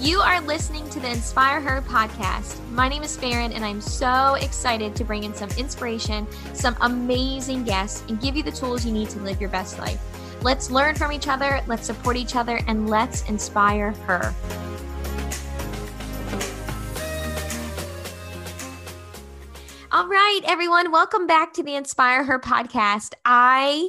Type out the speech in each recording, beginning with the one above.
You are listening to the Inspire Her podcast. My name is Farron, and I'm so excited to bring in some inspiration, some amazing guests, and give you the tools you need to live your best life. Let's learn from each other, let's support each other, and let's inspire her. All right, everyone, welcome back to the Inspire Her podcast. I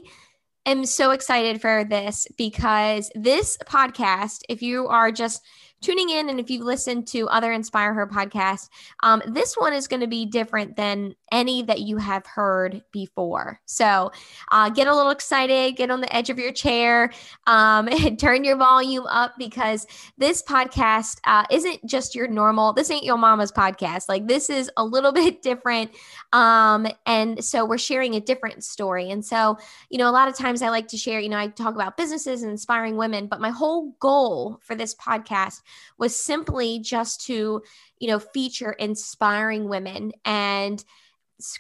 am so excited for this because this podcast, if you are just tuning in and if you've listened to other Inspire Her podcasts, um, this one is going to be different than any that you have heard before. So uh, get a little excited, get on the edge of your chair, um, and turn your volume up because this podcast uh, isn't just your normal, this ain't your mama's podcast. Like this is a little bit different. Um, and so we're sharing a different story. And so, you know, a lot of times I like to share, you know, I talk about businesses and inspiring women, but my whole goal for this podcast was simply just to, you know, feature inspiring women and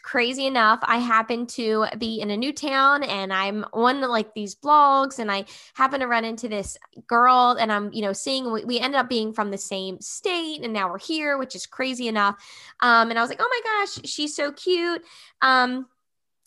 crazy enough, I happen to be in a new town and I'm on like these blogs and I happen to run into this girl and I'm, you know, seeing we, we ended up being from the same state and now we're here, which is crazy enough. Um, and I was like, oh my gosh, she's so cute. Um,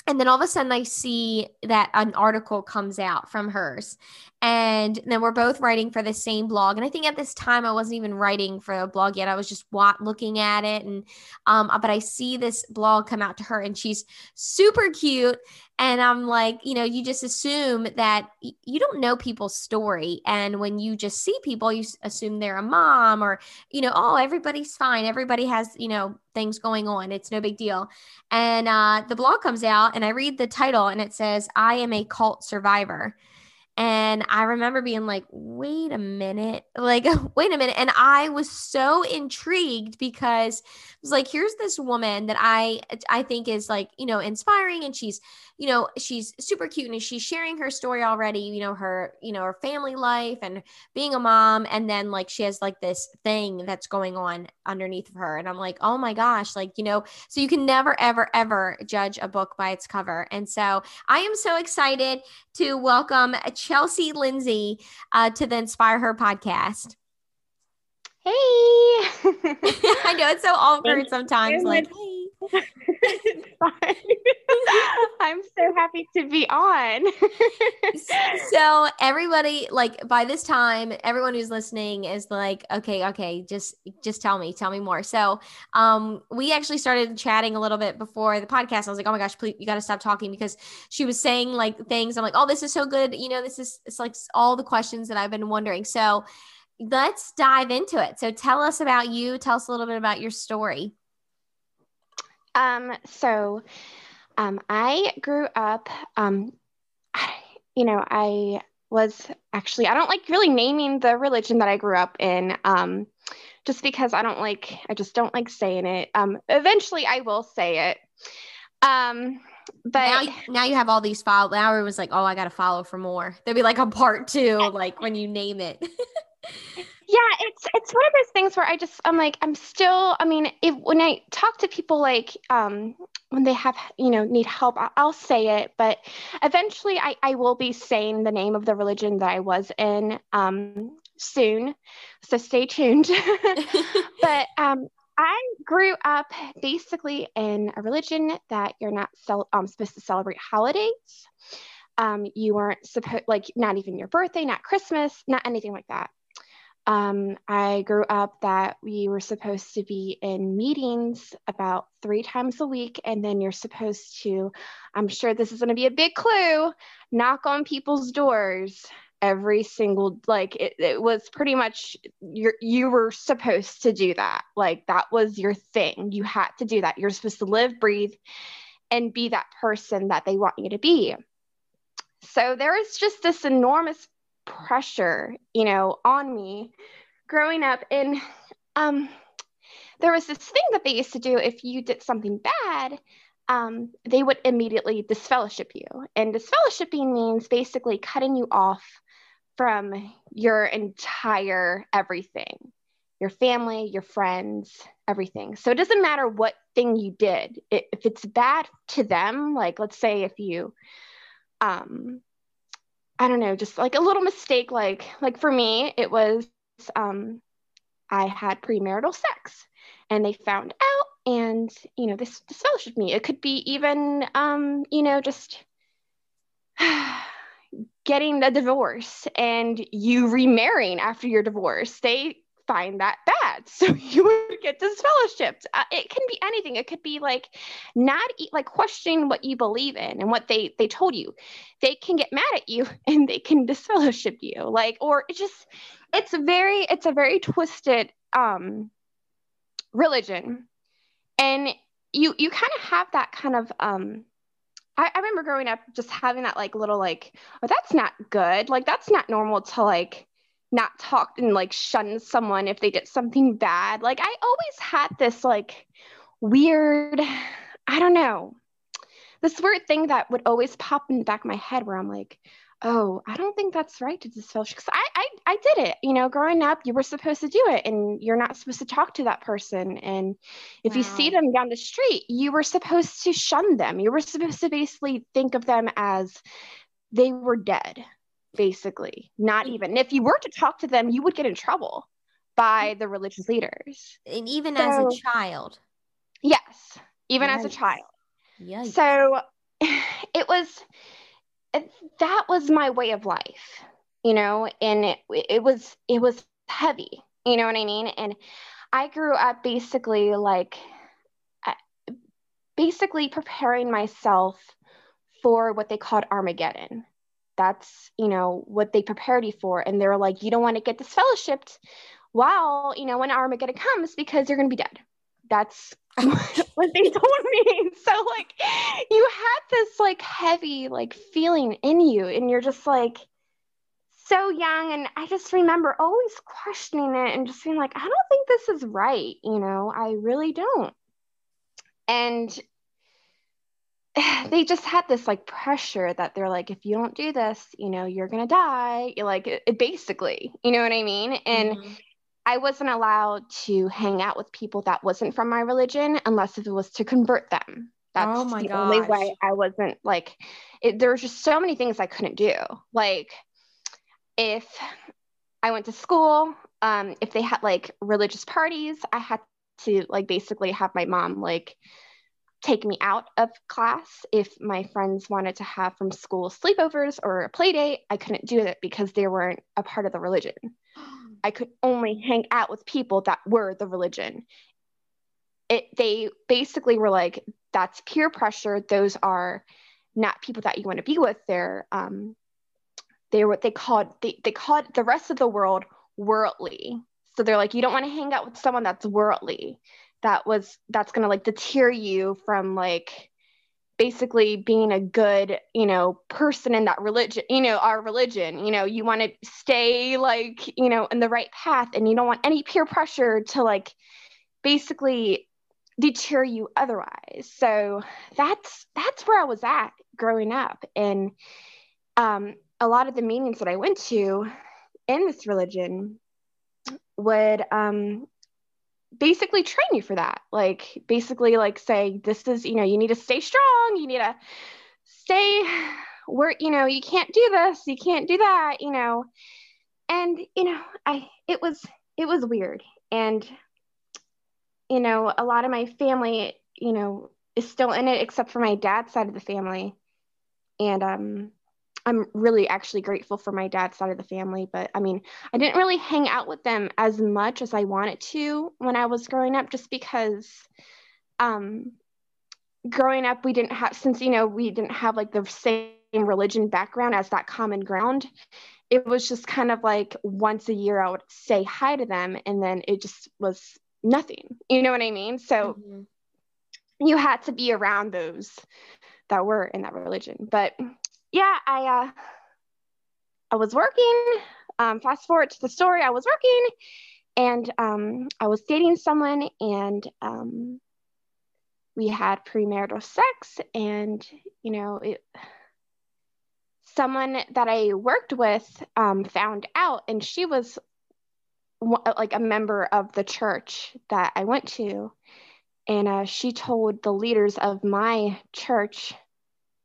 and then all of a sudden i see that an article comes out from hers. And then we're both writing for the same blog. And i think at this time i wasn't even writing for a blog yet. I was just looking at it. And um but i see this blog come out to her and she's super cute and I'm like, you know, you just assume that you don't know people's story. And when you just see people, you assume they're a mom or, you know, oh, everybody's fine. Everybody has, you know, things going on. It's no big deal. And uh, the blog comes out and I read the title and it says, I am a cult survivor. And I remember being like, wait a minute, like, wait a minute. And I was so intrigued because it was like, here's this woman that I, I think is like, you know, inspiring. And she's, you know, she's super cute and she's sharing her story already, you know, her, you know, her family life and being a mom. And then like, she has like this thing that's going on underneath of her. And I'm like, oh my gosh, like, you know, so you can never, ever, ever judge a book by its cover. And so I am so excited to welcome Chelsea Lindsay uh, to the Inspire Her podcast. Hey. I know it's so awkward sometimes. Like, hey. I'm so happy to be on. so everybody like by this time everyone who's listening is like okay okay just just tell me tell me more. So um we actually started chatting a little bit before the podcast. I was like oh my gosh please you got to stop talking because she was saying like things I'm like oh this is so good. You know this is it's like all the questions that I've been wondering. So let's dive into it. So tell us about you. Tell us a little bit about your story. Um, so um, I grew up, um, you know, I was actually, I don't like really naming the religion that I grew up in. Um, just because I don't like, I just don't like saying it. Um, eventually I will say it. Um, but now, now you have all these follow. Now it was like, oh, I got to follow for more. There'll be like a part two, like when you name it. yeah it's it's one of those things where i just i'm like i'm still i mean if when i talk to people like um when they have you know need help i'll, say it but eventually I, I will be saying the name of the religion that i was in um soon so stay tuned but um I grew up basically in a religion that you're not cel- um, supposed to celebrate holidays. Um, you weren't supposed, like, not even your birthday, not Christmas, not anything like that. Um, I grew up that we were supposed to be in meetings about three times a week, and then you're supposed to, I'm sure this is going to be a big clue, knock on people's doors every single like it, it was pretty much you you were supposed to do that. Like that was your thing. You had to do that. You're supposed to live breathe and be that person that they want you to be. So there is just this enormous pressure, you know, on me growing up. And um, there was this thing that they used to do if you did something bad, um, they would immediately disfellowship you. And disfellowshipping means basically cutting you off from your entire everything your family, your friends, everything. So it doesn't matter what thing you did. It, if it's bad to them, like let's say if you um, I don't know, just like a little mistake. Like, like for me, it was, um, I had premarital sex and they found out and you know this disfellowshipped me it could be even um you know just getting the divorce and you remarrying after your divorce they find that bad. So you would get disfellowshipped. Uh, it can be anything. It could be like not like questioning what you believe in and what they they told you. They can get mad at you and they can disfellowship you. Like or it just it's very it's a very twisted um religion. And you you kind of have that kind of um I, I remember growing up just having that like little like oh that's not good. Like that's not normal to like not talk and like shun someone if they did something bad like i always had this like weird i don't know this weird thing that would always pop in the back of my head where i'm like oh, I don't think that's right to disfellowship. Because I, I, I did it. You know, growing up, you were supposed to do it, and you're not supposed to talk to that person. And if wow. you see them down the street, you were supposed to shun them. You were supposed to basically think of them as they were dead, basically. Not even. And if you were to talk to them, you would get in trouble by the religious leaders. And even so, as a child. Yes, even as a child. Yeah. So it was that was my way of life, you know, and it, it was, it was heavy, you know what I mean? And I grew up basically like, uh, basically preparing myself for what they called Armageddon. That's, you know, what they prepared you for. And they're like, you don't want to get disfellowshipped while, you know, when Armageddon comes because you're going to be dead. That's what they told me. So like you had this like heavy like feeling in you and you're just like so young and I just remember always questioning it and just being like I don't think this is right, you know. I really don't. And they just had this like pressure that they're like if you don't do this, you know, you're to die. You're like it, basically, you know what I mean? And mm-hmm I wasn't allowed to hang out with people that wasn't from my religion unless if it was to convert them. That's oh the gosh. only way I wasn't like it, there was just so many things I couldn't do. Like if I went to school, um, if they had like religious parties, I had to like basically have my mom like take me out of class. If my friends wanted to have from school sleepovers or a play date, I couldn't do it because they weren't a part of the religion. I could only hang out with people that were the religion. It they basically were like, that's peer pressure. Those are not people that you want to be with. They're um they're what they called they, they called the rest of the world worldly. So they're like, you don't want to hang out with someone that's worldly. That was that's gonna like deter you from like basically being a good you know person in that religion you know our religion. You know you want to stay like you know in the right path and you don't want any peer pressure to like basically deter you otherwise. So that's that's where i was at growing up. And um, a lot of the meetings that i went to in this religion would um, basically train you for that. Like basically like say this is you know you need to stay strong you need to stay where you know you can't do this you can't do that you know. And you know i it was it was weird. And you know a lot of my family you know is still in it except for my dad's side of the family. And um I'm really actually grateful for my dad's side of the family, but I mean, I didn't really hang out with them as much as I wanted to when I was growing up, just because um, growing up, we didn't have, since, you know, we didn't have like the same religion background as that common ground. It was just kind of like once a year I would say hi to them, and then it just was nothing. You know what I mean? So mm-hmm. you had to be around those that were in that religion. But yeah, I uh, I was working. Um, fast forward to the story, I was working, and um, I was dating someone, and um, we had premarital sex, and you know, it, someone that I worked with um, found out, and she was like a member of the church that I went to, and uh, she told the leaders of my church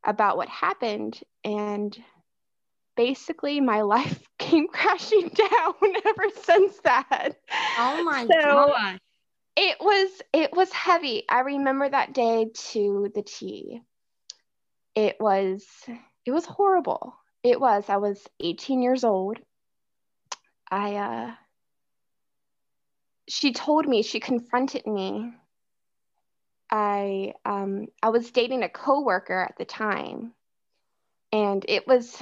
about what happened and basically my life came crashing down ever since that. Oh my so god. It was it was heavy. I remember that day to the T. It was it was horrible. It was. I was 18 years old. I uh she told me, she confronted me. I um I was dating a coworker at the time and it was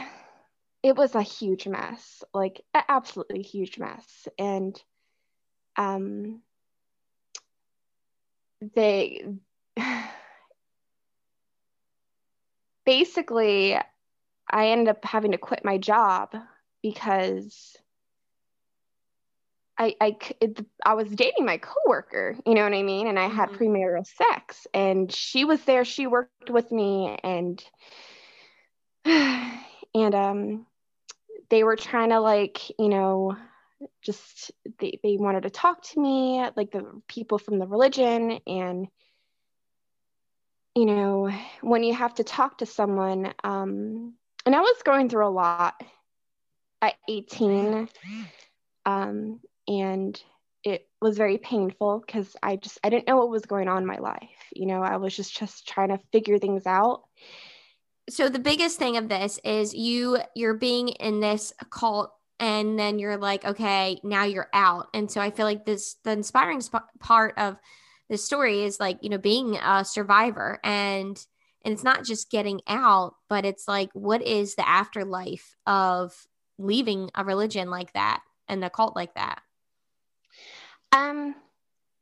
it was a huge mess, like absolutely huge mess. And um they basically I ended up having to quit my job because I, I, it, I was dating my coworker, you know what I mean? And I had mm-hmm. premarital sex and she was there. She worked with me and, and, um, they were trying to like, you know, just, they, they wanted to talk to me, like the people from the religion. And, you know, when you have to talk to someone, um, and I was going through a lot at 18. Um, and it was very painful because I just I didn't know what was going on in my life. You know, I was just just trying to figure things out. So the biggest thing of this is you you're being in this cult and then you're like okay, now you're out. And so I feel like this the inspiring sp- part of the story is like, you know, being a survivor and and it's not just getting out, but it's like what is the afterlife of leaving a religion like that and a cult like that? Um,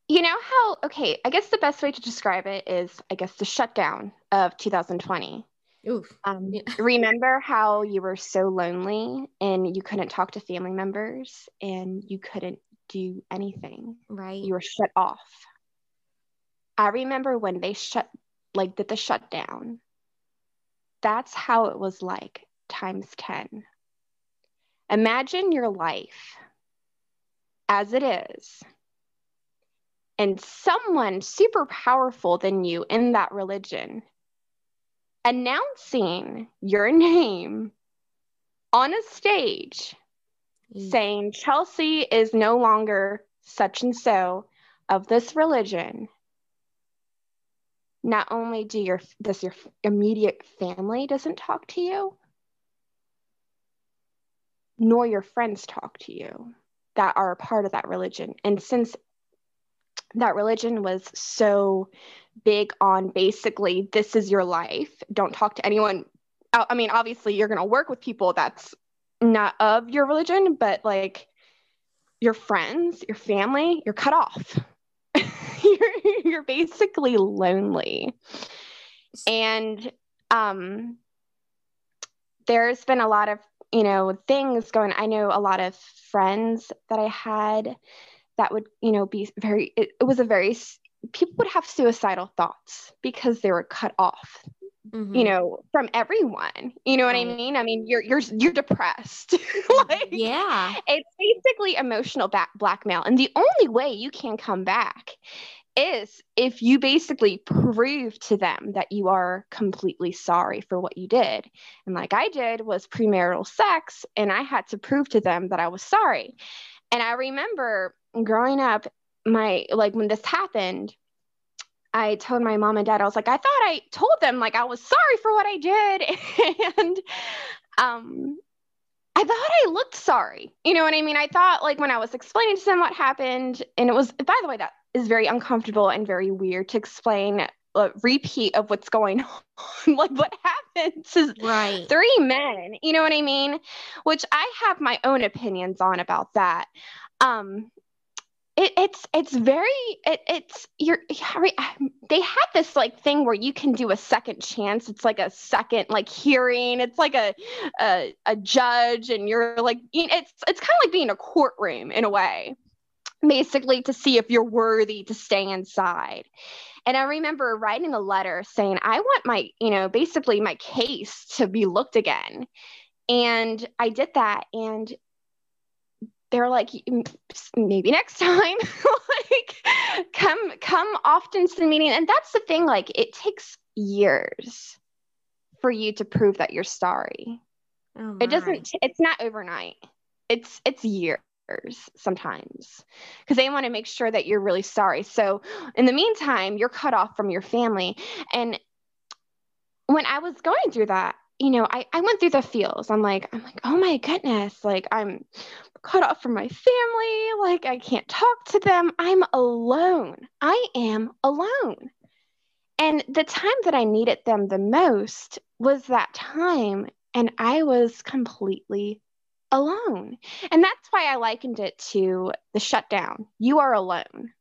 you know how, okay, I guess the best way to describe it is, I guess, the shutdown of 2020. Oof. Um, yeah. remember how you were so lonely and you couldn't talk to family members and you couldn't do anything? Right. You were shut off. I remember when they shut, like, did the shutdown. That's how it was like, times 10. Imagine your life as it is and someone super powerful than you in that religion announcing your name on a stage mm. saying Chelsea is no longer such and so of this religion not only do your does your immediate family doesn't talk to you nor your friends talk to you that are a part of that religion and since that religion was so big on basically this is your life. Don't talk to anyone. I mean obviously you're going to work with people that's not of your religion but like your friends your family you're cut off. You're, you're basically lonely. And um there's been a lot of you know things going i know a lot of friends that i had that would you know be very it, it was a very people would have suicidal thoughts because they were cut off mm-hmm. you know from everyone you know what right. i mean i mean you're you're you're depressed like yeah it's basically emotional back blackmail and the only way you can come back is if you basically prove to them that you are completely sorry for what you did. And like I did was premarital sex, and I had to prove to them that I was sorry. And I remember growing up, my like when this happened, I told my mom and dad, I was like, I thought I told them like I was sorry for what I did. and um I thought I looked sorry. You know what I mean? I thought like when I was explaining to them what happened, and it was by the way, that is very uncomfortable and very weird to explain a repeat of what's going on like what happened to right. three men you know what i mean which i have my own opinions on about that um it, it's it's very it, it's you're um, they had this like thing where you can do a second chance. It's like a second like hearing. It's like a a, a judge and you're like it's it's kind of like being a courtroom in a way basically to see if you're worthy to stay inside. And i remember writing a letter saying i want my you know basically my case to be looked again. And i did that and they're like maybe next time. Like come come often to the meeting. And that's the thing like it takes years for you to prove that you're sorry. Oh it doesn't it's not overnight. It's it's years sometimes because they want to make sure that you're really sorry. So in the meantime, you're cut off from your family. And when I was going through that, you know, I, I went through the feels. I'm like, I'm like, oh my goodness, like I'm cut off from my family. Like I can't talk to them. I'm alone. I am alone. And the time that I needed them the most was that time. And I was completely alone. And that's why I likened it to the shutdown. You are alone.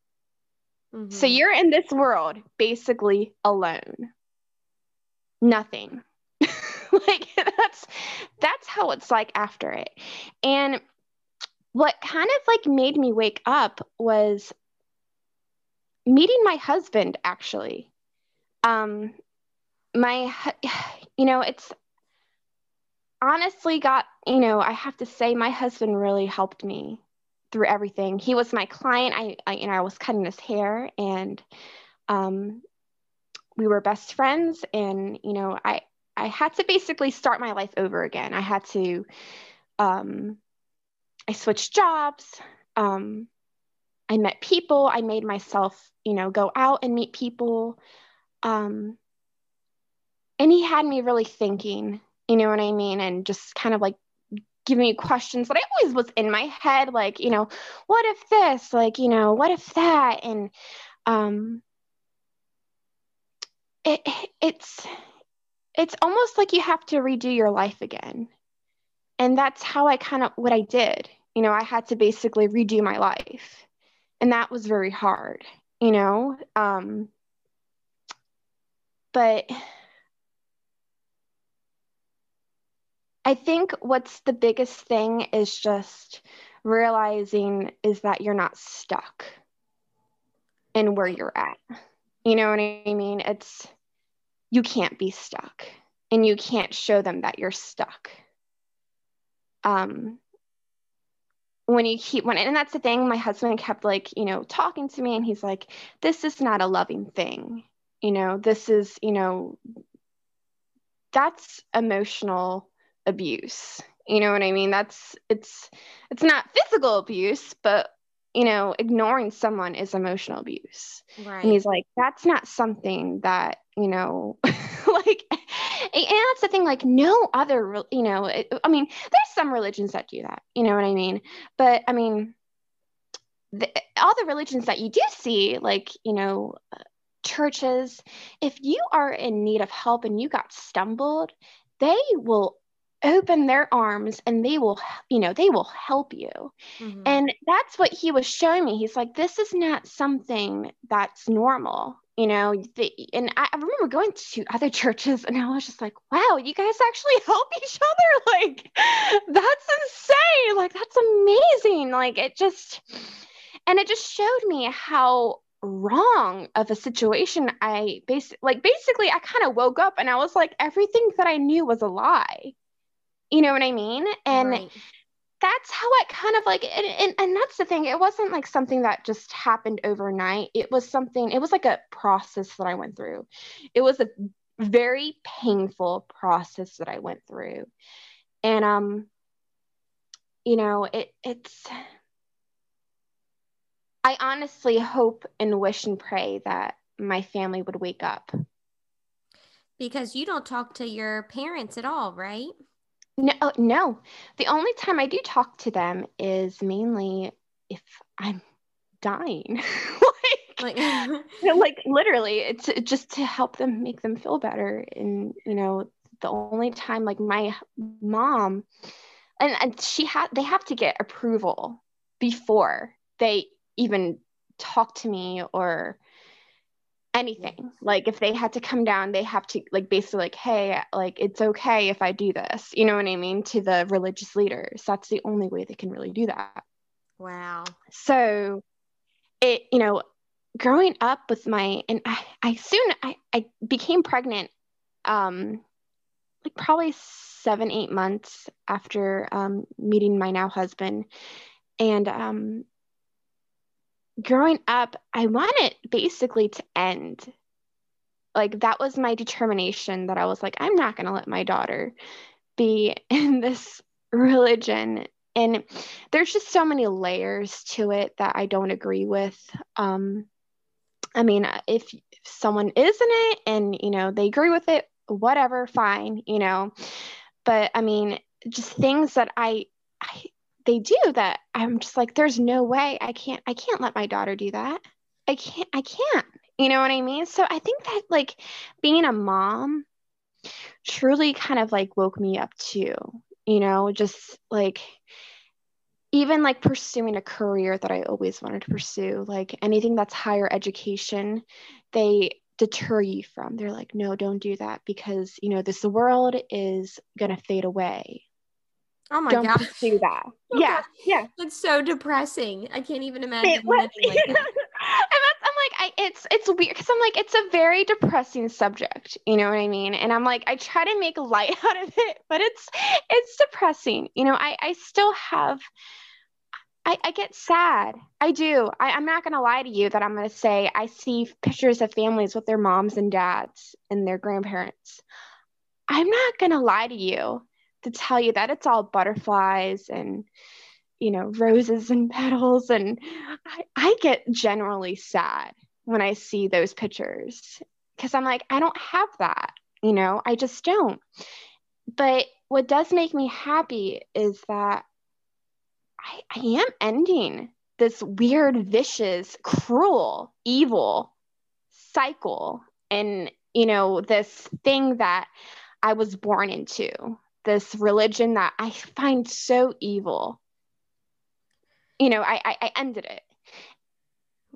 Mm-hmm. So you're in this world basically alone. Nothing. like that's that's how it's like after it. And what kind of like made me wake up was meeting my husband actually. Um my you know, it's honestly got, you know, I have to say my husband really helped me through everything. He was my client. I, I you know, I was cutting his hair and um we were best friends and you know, I I had to basically start my life over again. I had to um I switched jobs. Um I met people. I made myself, you know, go out and meet people. Um and he had me really thinking you know what I mean? And just kind of like giving me questions that I always was in my head, like, you know, what if this, like, you know, what if that? And um it it's it's almost like you have to redo your life again. And that's how I kind of what I did. You know, I had to basically redo my life. And that was very hard, you know. Um but I think what's the biggest thing is just realizing is that you're not stuck in where you're at. You know what I mean? It's you can't be stuck and you can't show them that you're stuck. Um when you keep when and that's the thing my husband kept like you know talking to me and he's like this is not a loving thing you know this is you know that's emotional abuse you know what i mean that's it's it's not physical abuse but you know ignoring someone is emotional abuse. Right. and he's like that's not something that you know like and that's the thing like no other you know i mean there's some religions that do that you know what i mean? But i mean the, all the religions that you do see like you know churches if you are in need of help and you got stumbled they will open their arms and they will you know they will help you. Mm-hmm. and that's what he was showing me. He's like this is not something that's normal you know the, and I, I remember going to other churches and i was just like wow you guys actually help each other? Like that's insane. Like that's amazing. Like it just and it just showed me how wrong of a situation i basically like basically i kind of woke up and i was like everything that i knew was a lie you know what I mean? And right. that's how it kind of like, and, and, and that's the thing. It wasn't like something that just happened overnight. It was something, it was like a process that I went through. It was a very painful process that I went through. And, um, you know, it, it's, I honestly hope and wish and pray that my family would wake up. Because you don't talk to your parents at all, right? No, oh, no. The only time I do talk to them is mainly if I'm dying. like, like, like literally, it's just to help them make them feel better. And you know, the only time like my mom, and, and she had they have to get approval before they even talk to me or anything. Like if they had to come down they have to like basically like hey like it's okay if i do this you know what i mean to the religious leaders. That's the only way they can really do that. Wow. So it you know growing up with my and i, I soon I, I became pregnant um like probably seven eight months after um meeting my now husband. And um growing up, I wanted basically to end. Like that was my determination that I was like, I'm not going to let my daughter be in this religion And there's just so many layers to it that I don't agree with. Um, I mean, if someone is in it and, you know, they agree with it, whatever, fine, you know. But I mean, just things that I, I they do that I'm just like, there's no way I can't, I can't let my daughter do that. I can't, I can't, you know what I mean? So I think that like being a mom truly kind of like woke me up too, you know, just like even like pursuing a career that I always wanted to pursue, like anything that's higher education, they deter you from. They're like, no, don't do that because, you know, this world is going to fade away. Oh my don't god. pursue that. Oh yeah. gosh. Yeah. That's so depressing. I can't even imagine It was- living like that. I'm like, I, it's it's weird because I'm like, it's a very depressing subject. You know what I mean? And I'm like, I try to make light out of it, but it's it's depressing. You know, I I still have. I, I get sad. I do. I, I'm not going to lie to you that I'm going to say I see pictures of families with their moms and dads and their grandparents. I'm not going to lie to you to tell you that it's all butterflies and you know roses and petals. And I, I get generally sad when i see those pictures because i'm like i don't have that you know i just don't. But what does make me happy is that i, I am ending this weird vicious cruel evil cycle and you know this thing that i was born into this religion that I find so evil. You know, I I, I ended it.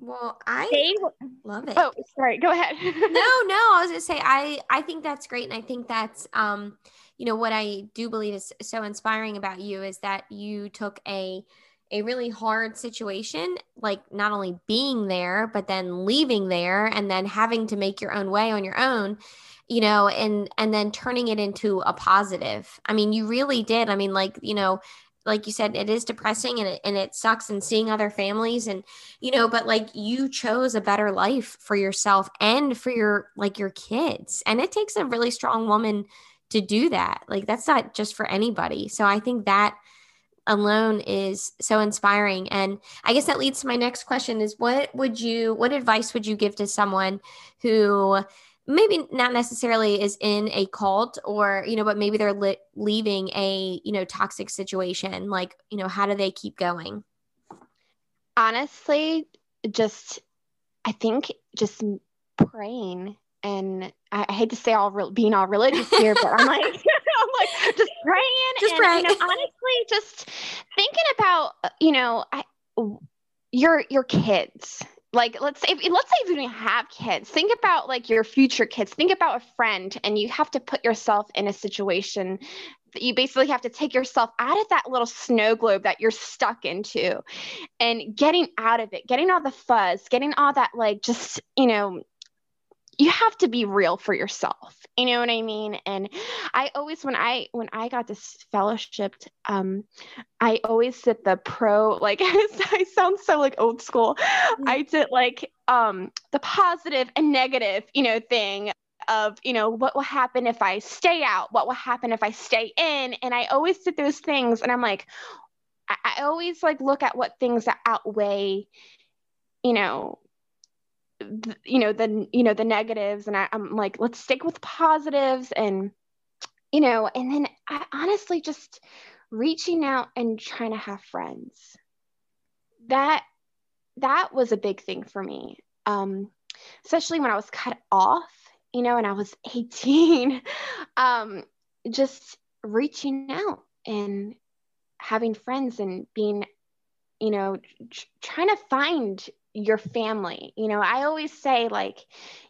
Well, I They, love it. oh, sorry. Go ahead. no, no, I was gonna say I I think that's great, and I think that's um you know what I do believe is so inspiring about you is that you took a a really hard situation, like not only being there, but then leaving there and then having to make your own way on your own, you know, and and then turning it into a positive. I mean, you really did. I mean, like, you know, like you said, it is depressing and it and it sucks and seeing other families and you know, but like you chose a better life for yourself and for your like your kids. And it takes a really strong woman to do that. Like that's not just for anybody. So I think that alone is so inspiring. And i guess that leads to my next question is what would you what advice would you give to someone who maybe not necessarily is in a cult or you know but maybe they're li- leaving a you know toxic situation? Like you know how do they keep going? Honestly, just I think just praying. And I, hate to say all re- being all religious here, but I'm like praying Just and pray. you know honestly just thinking about uh, you know I, your your kids like let's say let's say if you don't have kids think about like your future kids think about a friend and you have to put yourself in a situation that you basically have to take yourself out of that little snow globe that you're stuck into and getting out of it getting all the fuzz getting all that like just you know you have to be real for yourself. You know what i mean? And i always when i when i got this fellowshipped um i always did the pro like i sound so like old school. I did like um the positive and negative you know thing of you know what will happen if i stay out? What will happen if i stay in? And i always did those things and i'm like i, I always like look at what things that outweigh you know you know the you know the negatives and I, i'm like let's stick with positives and you know and then i honestly just reaching out and trying to have friends. That that was a big thing for me um especially when i was cut off you know and i was 18 um just reaching out and having friends and being you know tr- trying to find your family. You know i always say like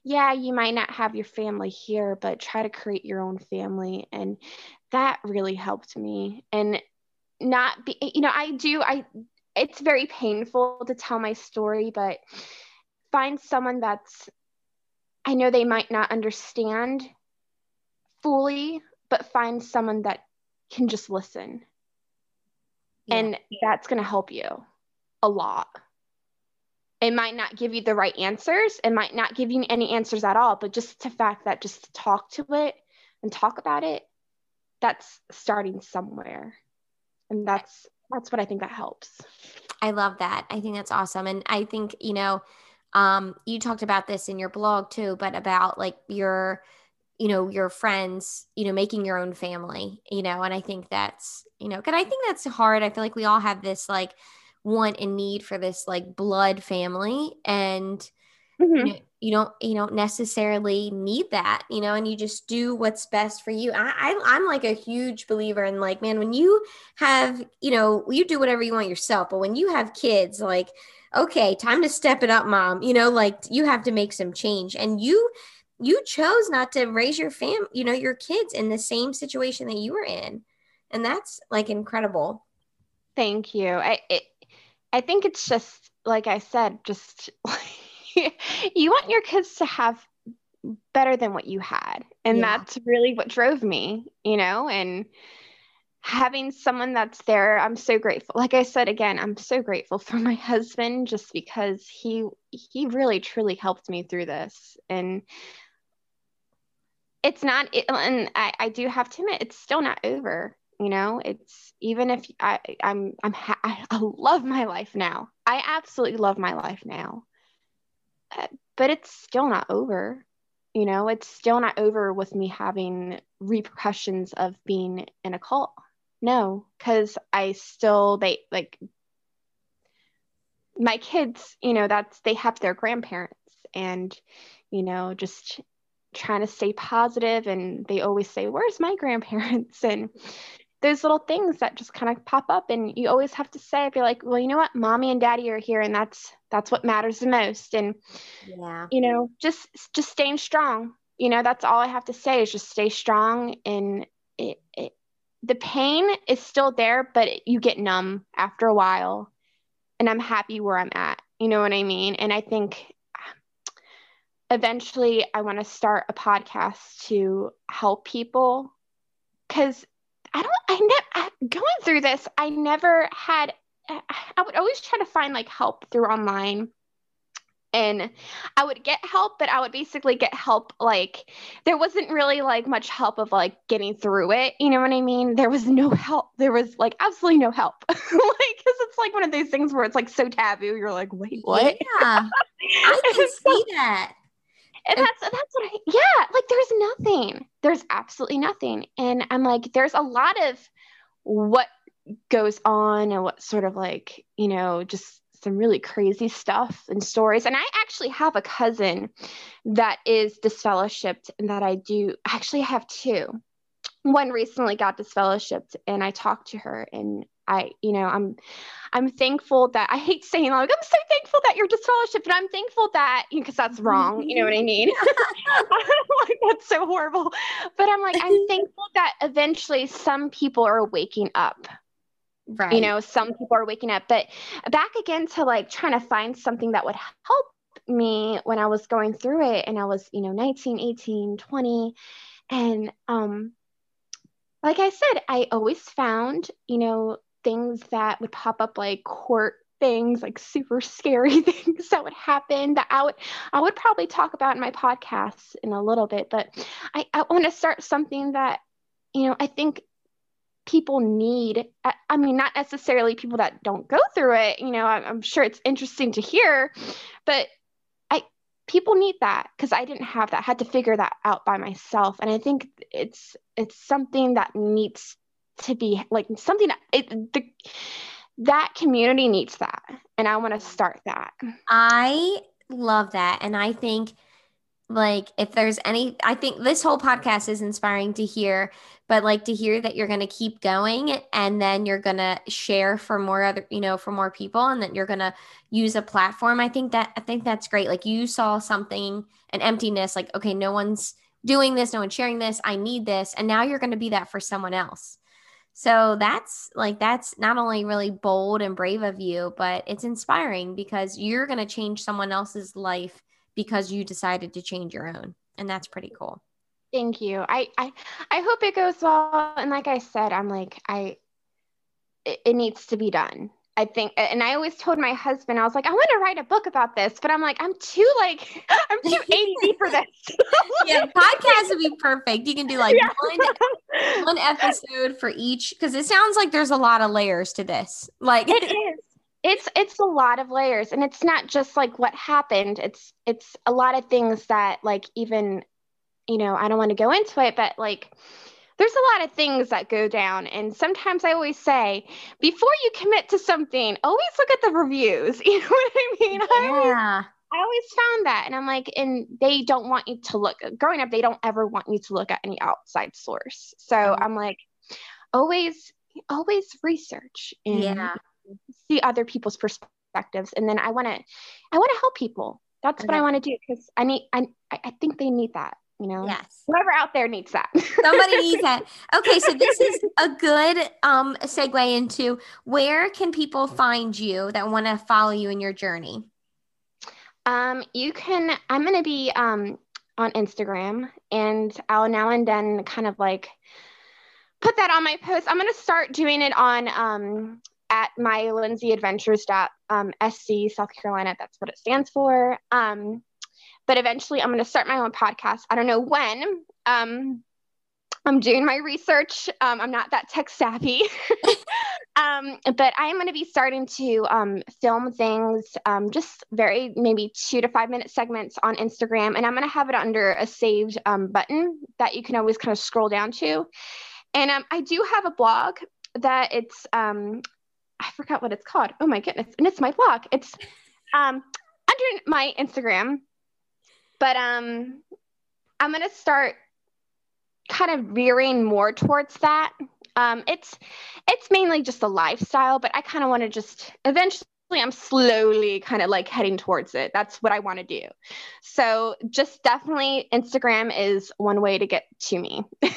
yeah you might not have your family here but try to create your own family. And that really helped me. And not be you know i do i it's very painful to tell my story but find someone that's i know they might not understand fully but find someone that can just listen. And that's going to help you a lot it might not give you the right answers it might not give you any answers at all but just the fact that just talk to it and talk about it that's starting somewhere and that's that's what I think that helps. I love that. I think that's awesome. And I think, you know, um, you talked about this in your blog too, but about like your, you know, your friends, you know, making your own family, you know, and I think that's, you know, cause I think that's hard. I feel like we all have this like want and need for this like blood family. And, mm-hmm. you, know, you don't, you don't necessarily need that, you know, and you just do what's best for you. I, I I'm like a huge believer in like, man, when you have, you know, you do whatever you want yourself, but when you have kids, like, okay, time to step it up, mom. You know, like you have to make some change. And you you chose not to raise your fam, you know, your kids in the same situation that you were in. And that's like incredible. Thank you. I it, I think it's just like I said, just you want your kids to have better than what you had. And yeah. that's really what drove me, you know, and having someone that's there i'm so grateful like i said again i'm so grateful for my husband just because he he really truly helped me through this and it's not and i, I do have to admit it's still not over you know it's even if i i'm i'm ha- i love my life now. I absolutely love my life now. Uh, but it's still not over you know it's still not over with me having repercussions of being in a cult. No, because I still they like my kids, you know, that's they have their grandparents and you know, just trying to stay positive and they always say, Where's my grandparents? And those little things that just kind of pop up and you always have to say, I'd be like, well, you know what, mommy and daddy are here and that's that's what matters the most. And yeah, you know, just just staying strong. You know, that's all I have to say is just stay strong and it, it the pain is still there, but you get numb after a while. And I'm happy where I'm at. You know what I mean? And I think eventually I want to start a podcast to help people because I don't, I never, going through this, I never had, I would always try to find like help through online and I would get help, but I would basically get help like there wasn't really like much help of like getting through it. You know what I mean? There was no help. There was like absolutely no help. like because it's like one of those things where it's like so taboo. You're like, wait, what? Yeah, I can see that. And that's that's what I yeah, like there's nothing. There's absolutely nothing. And I'm like, there's a lot of what goes on and what sort of like, you know, just some really crazy stuff and stories. And I actually have a cousin that is disfellowshipped and that I do actually have two. One recently got disfellowshipped and I talked to her and I, you know, I'm I'm thankful that I hate saying like I'm so thankful that you're disfellowshipped, but I'm thankful that because that's wrong. You know what I mean? like that's so horrible. But I'm like, I'm thankful that eventually some people are waking up Right. You know, some people are waking up. But back again to like trying to find something that would help me when I was going through it and I was, you know, 19, 18, 20. And um, like I said, I always found, you know, things that would pop up like court things like super scary things that would happen that I would I would probably talk about in my podcast in a little bit but I, I want to start something that you know I think people need i mean not necessarily people that don't go through it you know i'm, sure it's interesting to hear but i people need that because i didn't have that I had to figure that out by myself and i think it's it's something that needs to be like something that it, the, that community needs that and i want to start that. I love that and i think like if there's any i think this whole podcast is inspiring to hear but like to hear that you're going to keep going and then you're going to share for more other you know for more people and that you're going to use a platform i think that i think that's great. Like you saw something an emptiness like okay no one's doing this no one's sharing this i need this and now you're going to be that for someone else so that's like that's not only really bold and brave of you but it's inspiring because you're going to change someone else's life because you decided to change your own. And that's pretty cool. Thank you. I I I hope it goes well. And like I said, I'm like I it, it needs to be done. I think, and I always told my husband, I was like, I want to write a book about this, but I'm like, I'm too like, I'm too ADD for this. yeah, podcast would be perfect. You can do like yeah. one, one episode for each because it sounds like there's a lot of layers to this. Like it is. It's it's a lot of layers and it's not just like what happened. It's it's a lot of things that like even you know, I don't want to go into it, but like there's a lot of things that go down. And sometimes I always say, before you commit to something, always look at the reviews. You know what I mean? Yeah. I always, I always found that. And I'm like, and they don't want you to look, growing up, they don't ever want you to look at any outside source. So mm-hmm. I'm like, always, always research and yeah. see other people's perspectives. And then I want to, I want to help people. That's okay. what I want to do because I need, I, I think they need that you know? Yes. Whoever out there needs that. Somebody needs that. Okay so this is a good um segue into where can people find you that want to follow you in your journey? Um you can i'm going to be um on instagram and i'll now and then kind of like put that on my post. I'm going to start doing it on um at my lindsay adventures dot um, sc south carolina. That's what it stands for. Um but eventually I'm going to start my own podcast. I don't know when. Um, I'm doing my research. Um, I'm not that tech savvy. um, but I am going to be starting to um, film things, um, just very maybe two to five minute segments on Instagram. And I'm going to have it under a saved um, button that you can always kind of scroll down to. And um, I do have a blog that it's, um, I forgot what it's called. Oh my goodness. And it's my blog. It's um, under my Instagram. But um, I'm gonna start kind of veering more towards that. Um, it's it's mainly just a lifestyle, but I kind of want to just eventually. I'm slowly kind of like heading towards it. That's what I want to do. So, just definitely Instagram is one way to get to me.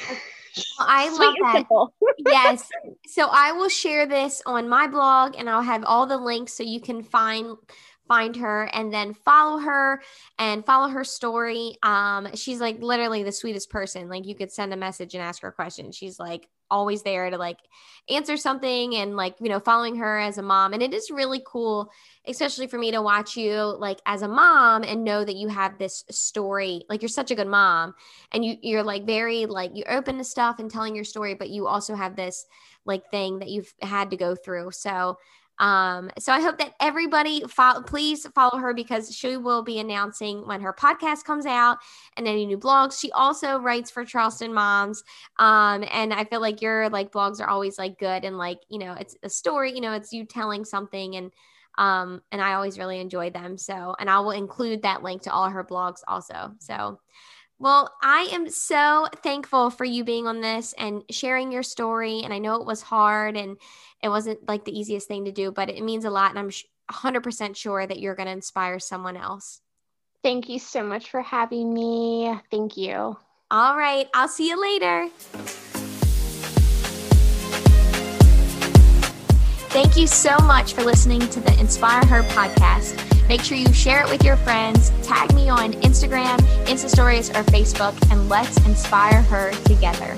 Well, I love that. yes. So I will share this on my blog and I'll have all the links so you can find find her and then follow her and follow her story. Um, she's like literally the sweetest person. Like you could send a message and ask her a question. She's like always there to like answer something and like, you know, following her as a mom. And it is really cool, especially for me to watch you like as a mom and know that you have this story. Like you're such a good mom and you you're like very like you're open to stuff and telling your story, but you also have this like thing that you've had to go through. So um, so I hope that everybody follow, please follow her because she will be announcing when her podcast comes out and any new blogs. She also writes for Charleston Moms. Um, and I feel like your like blogs are always like good and like, you know, it's a story, you know, it's you telling something and um and I always really enjoy them. So, and I will include that link to all her blogs also. So, well, I am so thankful for you being on this and sharing your story. And I know it was hard and it wasn't like the easiest thing to do, but it means a lot. And I'm 100% sure that you're going to inspire someone else. Thank you so much for having me. Thank you. All right. I'll see you later. Thank you so much for listening to the Inspire Her podcast. Make sure you share it with your friends, tag me on Instagram, Insta Stories, or Facebook, and let's inspire her together.